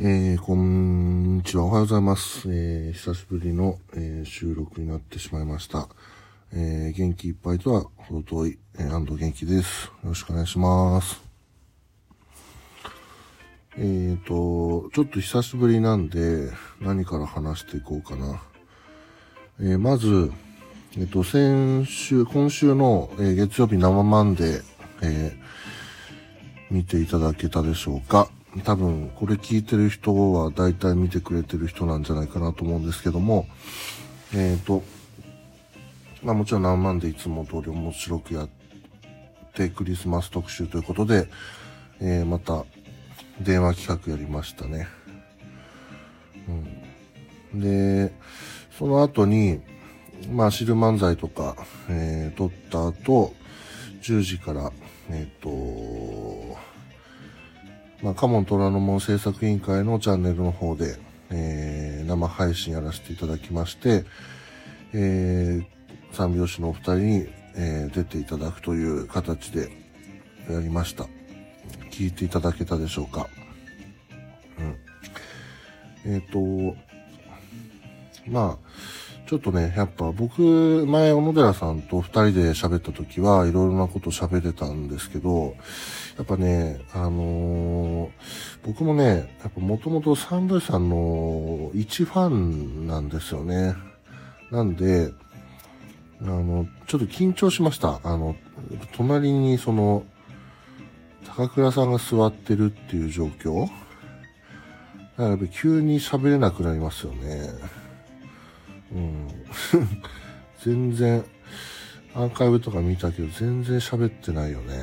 えー、こんにちは。おはようございます。えー、久しぶりの、えー収録になってしまいました。えー、元気いっぱいとは程遠い、えー、安藤元気です。よろしくお願いします。えーと、ちょっと久しぶりなんで、何から話していこうかな。えー、まず、えっ、と、先週、今週の、えー月曜日生マンデー、えー見ていただけたでしょうか多分これ聞いてる人は大体見てくれてる人なんじゃないかなと思うんですけどもえっ、とまあもちろん何万でいつも通り面白くやってクリスマス特集ということで、えーまた電話企画やりましたね。うん、で、その後に、まあ、汁漫才とか、えー撮った後、10時から、えっ、と、まあ、カモン虎ノ門制作委員会のチャンネルの方で、えー生配信やらせていただきまして、えー三拍子のお二人に、えー出ていただくという形でやりました。聞いていただけたでしょうか。うん。えっ、と、まあ、ちょっとね、やっぱ僕、前、小野寺さんと二人で喋った時はいろいろなこと喋れたんですけど、やっぱね、あのー僕もね、やっぱもともとサンドイさんの一ファンなんですよね。なんで、あの、ちょっと緊張しました。あの、隣にその、高倉さんが座ってるっていう状況だからやっぱ急に喋れなくなりますよね。うん。全然、アーカイブとか見たけど全然喋ってないよね。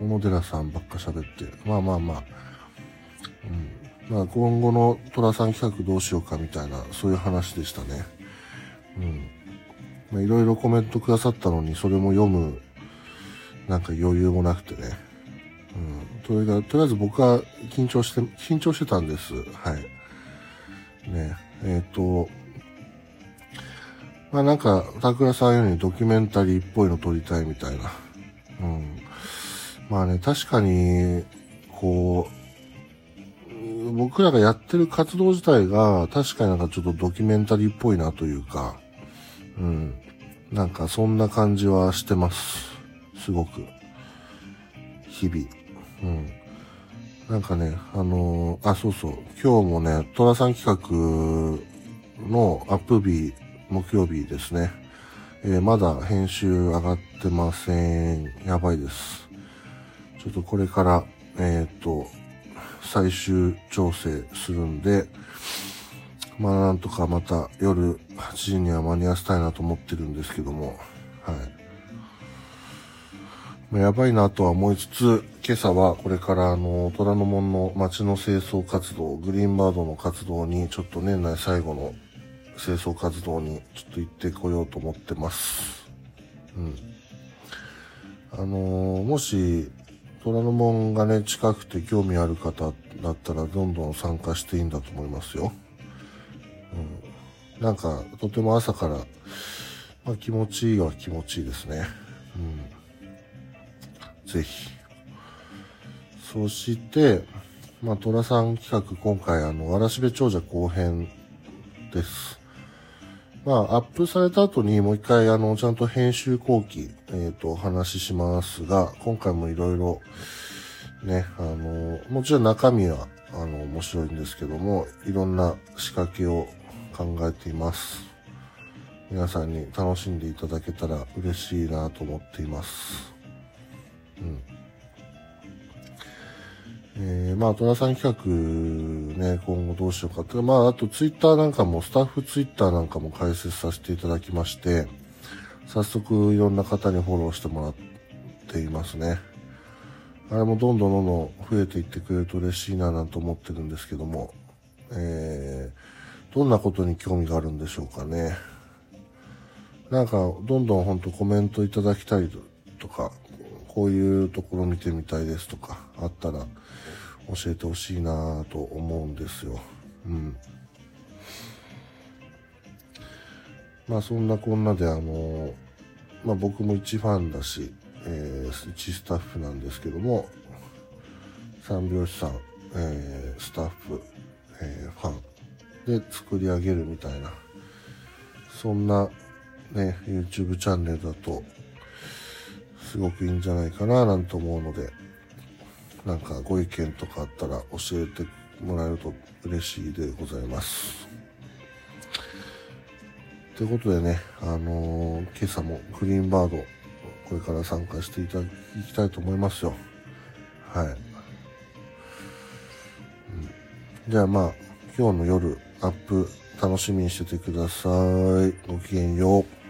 小野寺さんばっか喋って。まあまあまあ。うん。まあ今後の虎さん企画どうしようかみたいな、そういう話でしたね。うん。まあいろいろコメントくださったのに、それも読む、なんか余裕もなくてね。うん。それが、とりあえず僕は緊張して、緊張してたんです。はい。ね。えっ、と、まあなんか、高倉さんようにドキュメンタリーっぽいの撮りたいみたいな。うん。まあね、確かに、こう、僕らがやってる活動自体が、確かになんかちょっとドキュメンタリーっぽいなというか、うん。なんかそんな感じはしてます。すごく。日々。うん。なんかね、あのーあ、そうそう。今日もね、トラさん企画のアップ日、木曜日ですね。えーまだ編集上がってません。やばいです。ちょっとこれから、えっ、と、最終調整するんで、まあなんとかまた夜8時には間に合わせたいなと思ってるんですけども、はい。まやばいなとは思いつつ、今朝はこれからあの、虎ノ門の街の清掃活動、グリーンバードの活動に、ちょっと年内最後の清掃活動にちょっと行ってこようと思ってます。うん。あのーもし、虎ノ門がね、近くて興味ある方だったら、どんどん参加していいんだと思いますよ。うん。なんか、とても朝から、まあ気持ちいいは気持ちいいですね。うん。ぜひ。そして、まあ、虎さん企画、今回、あの、わらしべ長者後編です。まあ、アップされた後にもう一回、あの、ちゃんと編集後期、えっ、と、お話ししますが、今回もいろいろ、ね、あの、もちろん中身は、あの、面白いんですけども、いろんな仕掛けを考えています。皆さんに楽しんでいただけたら嬉しいなと思っています。うんえ、まあ、トラさん企画ね、今後どうしようかって、まあ、あとツイッターなんかも、スタッフツイッターなんかも開設させていただきまして、早速いろんな方にフォローしてもらっていますね。あれもどんどんどんどん増えていってくれると嬉しいななんて思ってるんですけども、えー、どんなことに興味があるんでしょうかね。なんか、どんどん本当コメントいただきたいとか、こういうところ見てみたいですとか、あったら教えてほしいなと思うんですよ。うん。まあそんなこんなであの、まあ僕も一ファンだし、えー、一スタッフなんですけども、三拍子さん、えー、スタッフ、えー、ファンで作り上げるみたいな、そんなね、YouTube チャンネルだと、すごくいいんじゃないかななんて思うので、なんかご意見とかあったら教えてもらえると嬉しいでございます。ということでね、あのー、今朝もグリーンバード、これから参加していただきたいと思いますよ。はい。うん、じゃあまあ、今日の夜、アップ楽しみにしててください。ごきげんよう。